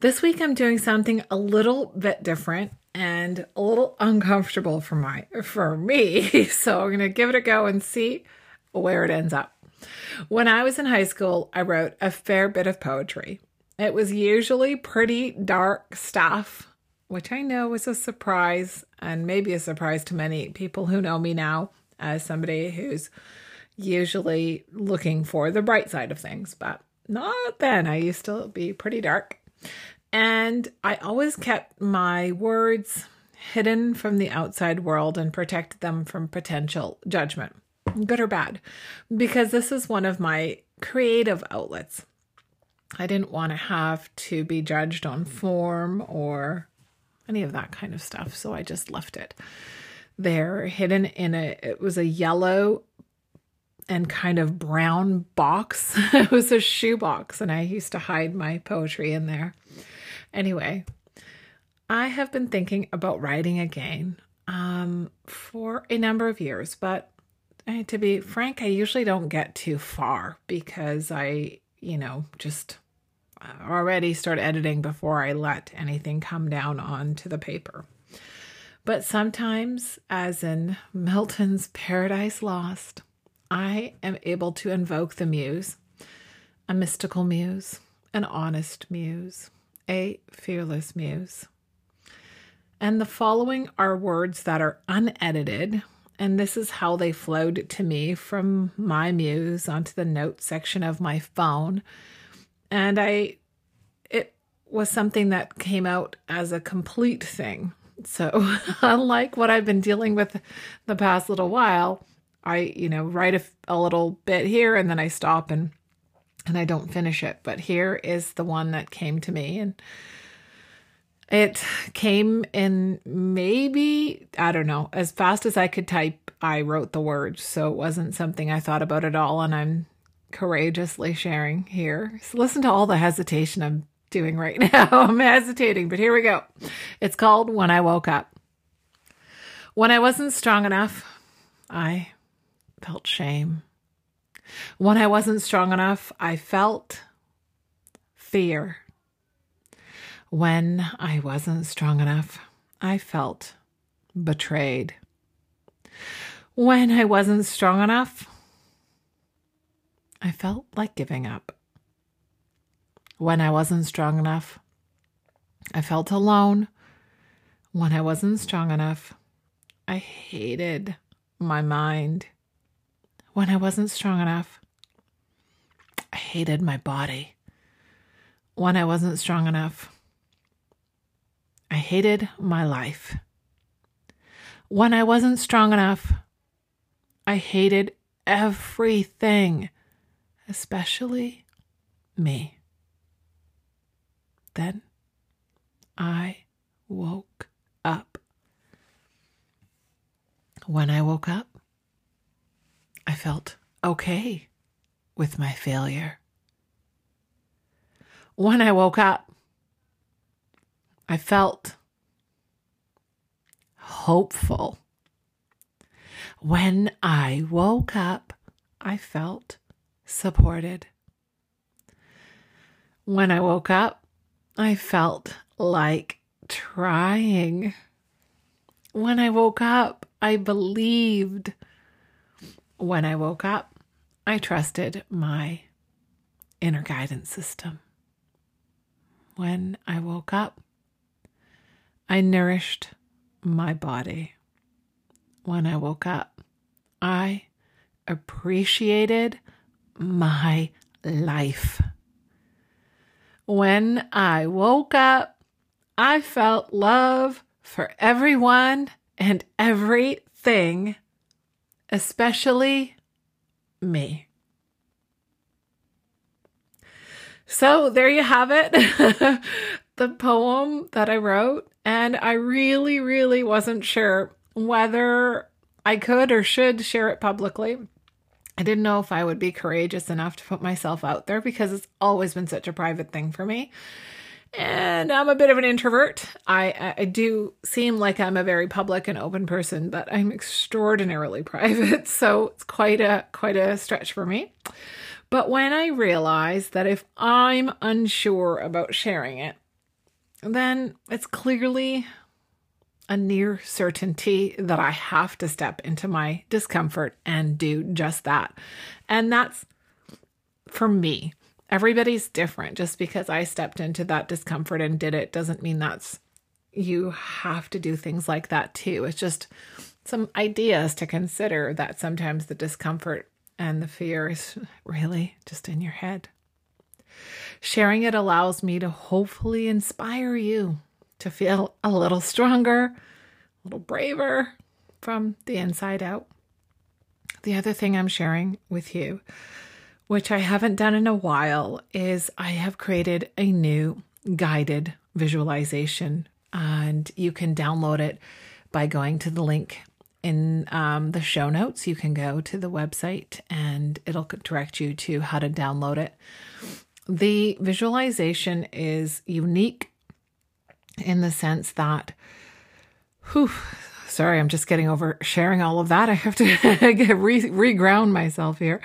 This week I'm doing something a little bit different and a little uncomfortable for my for me. So I'm going to give it a go and see where it ends up. When I was in high school, I wrote a fair bit of poetry. It was usually pretty dark stuff, which I know was a surprise and maybe a surprise to many people who know me now as somebody who's usually looking for the bright side of things, but not then. I used to be pretty dark. And I always kept my words hidden from the outside world and protected them from potential judgment, good or bad, because this is one of my creative outlets. I didn't want to have to be judged on form or any of that kind of stuff, so I just left it there hidden in a it was a yellow and kind of brown box. it was a shoe box, and I used to hide my poetry in there. Anyway, I have been thinking about writing again um, for a number of years, but uh, to be frank, I usually don't get too far because I, you know, just uh, already start editing before I let anything come down onto the paper. But sometimes, as in Milton's Paradise Lost, I am able to invoke the muse, a mystical muse, an honest muse, a fearless muse. And the following are words that are unedited, and this is how they flowed to me from my muse onto the note section of my phone. And I, it was something that came out as a complete thing. So, unlike what I've been dealing with the past little while, I, you know, write a, a little bit here and then I stop and and I don't finish it. But here is the one that came to me and it came in maybe, I don't know, as fast as I could type, I wrote the words. So it wasn't something I thought about at all. And I'm courageously sharing here. So listen to all the hesitation I'm doing right now. I'm hesitating, but here we go. It's called When I Woke Up. When I wasn't strong enough, I felt shame. When I wasn't strong enough, I felt fear. When I wasn't strong enough, I felt betrayed. When I wasn't strong enough, I felt like giving up. When I wasn't strong enough, I felt alone. When I wasn't strong enough, I hated my mind when I wasn't strong enough. I hated my body when I wasn't strong enough. I hated my life. When I wasn't strong enough, I hated everything, especially me. Then I woke up. When I woke up, I felt okay with my failure. When I woke up, I felt hopeful. When I woke up, I felt supported. When I woke up, I felt like trying. When I woke up, I believed when I woke up, I trusted my inner guidance system. When I woke up, I nourished my body. When I woke up, I appreciated my life. When I woke up, I felt love for everyone and everything especially me. So there you have it. the poem that I wrote, and I really, really wasn't sure whether I could or should share it publicly. I didn't know if I would be courageous enough to put myself out there because it's always been such a private thing for me. And I'm a bit of an introvert. I, I do seem like I'm a very public and open person, but I'm extraordinarily private. So it's quite a quite a stretch for me. But when I realize that if I'm unsure about sharing it, then it's clearly a near certainty that I have to step into my discomfort and do just that. And that's for me. Everybody's different. Just because I stepped into that discomfort and did it doesn't mean that's you have to do things like that too. It's just some ideas to consider that sometimes the discomfort and the fear is really just in your head. Sharing it allows me to hopefully inspire you to feel a little stronger, a little braver from the inside out. The other thing I'm sharing with you, which I haven't done in a while, is I have created a new guided visualization, and you can download it by going to the link in um, the show notes. You can go to the website and it'll direct you to how to download it. The visualization is unique in the sense that, whew, sorry, I'm just getting over sharing all of that. I have to re- reground myself here.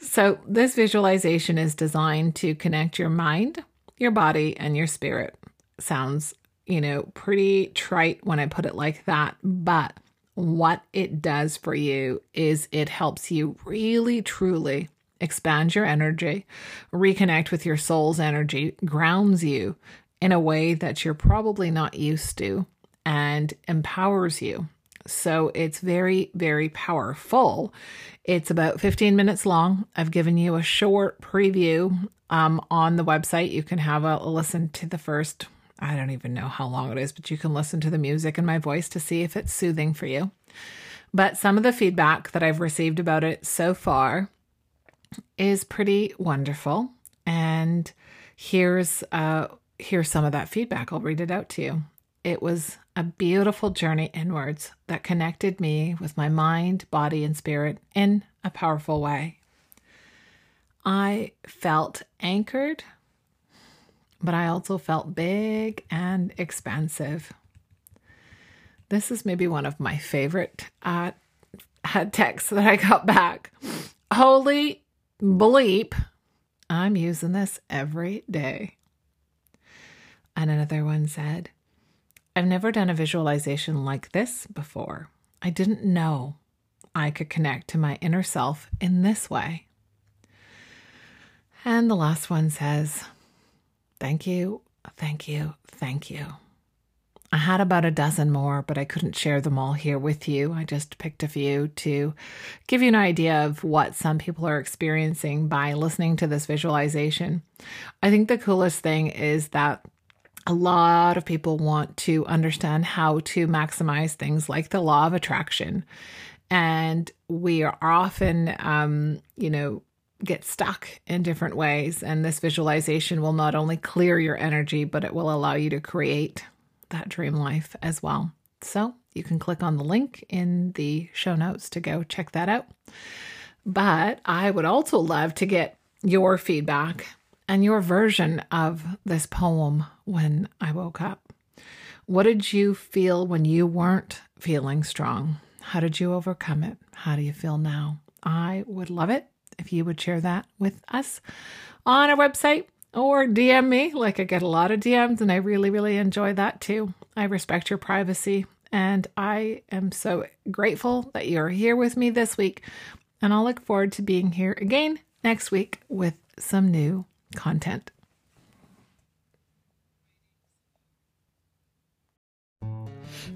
So, this visualization is designed to connect your mind, your body, and your spirit. Sounds, you know, pretty trite when I put it like that, but what it does for you is it helps you really, truly expand your energy, reconnect with your soul's energy, grounds you in a way that you're probably not used to and empowers you. So it's very, very powerful. It's about 15 minutes long. I've given you a short preview um, on the website. You can have a, listen to the first, I don't even know how long it is, but you can listen to the music and my voice to see if it's soothing for you. But some of the feedback that I've received about it so far is pretty wonderful. And here's uh, here's some of that feedback. I'll read it out to you. It was a beautiful journey inwards that connected me with my mind, body, and spirit in a powerful way. I felt anchored, but I also felt big and expansive. This is maybe one of my favorite uh, texts that I got back. Holy bleep, I'm using this every day. And another one said, I've never done a visualization like this before. I didn't know I could connect to my inner self in this way. And the last one says, Thank you, thank you, thank you. I had about a dozen more, but I couldn't share them all here with you. I just picked a few to give you an idea of what some people are experiencing by listening to this visualization. I think the coolest thing is that a lot of people want to understand how to maximize things like the law of attraction. And we are often, um, you know, get stuck in different ways. And this visualization will not only clear your energy, but it will allow you to create that dream life as well. So you can click on the link in the show notes to go check that out. But I would also love to get your feedback and your version of this poem when I woke up. What did you feel when you weren't feeling strong? How did you overcome it? How do you feel now? I would love it if you would share that with us on our website or DM me. Like I get a lot of DMs and I really, really enjoy that too. I respect your privacy and I am so grateful that you're here with me this week. And I'll look forward to being here again next week with some new content.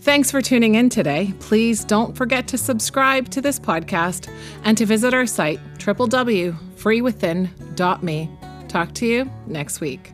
Thanks for tuning in today. Please don't forget to subscribe to this podcast and to visit our site, www.freewithin.me. Talk to you next week.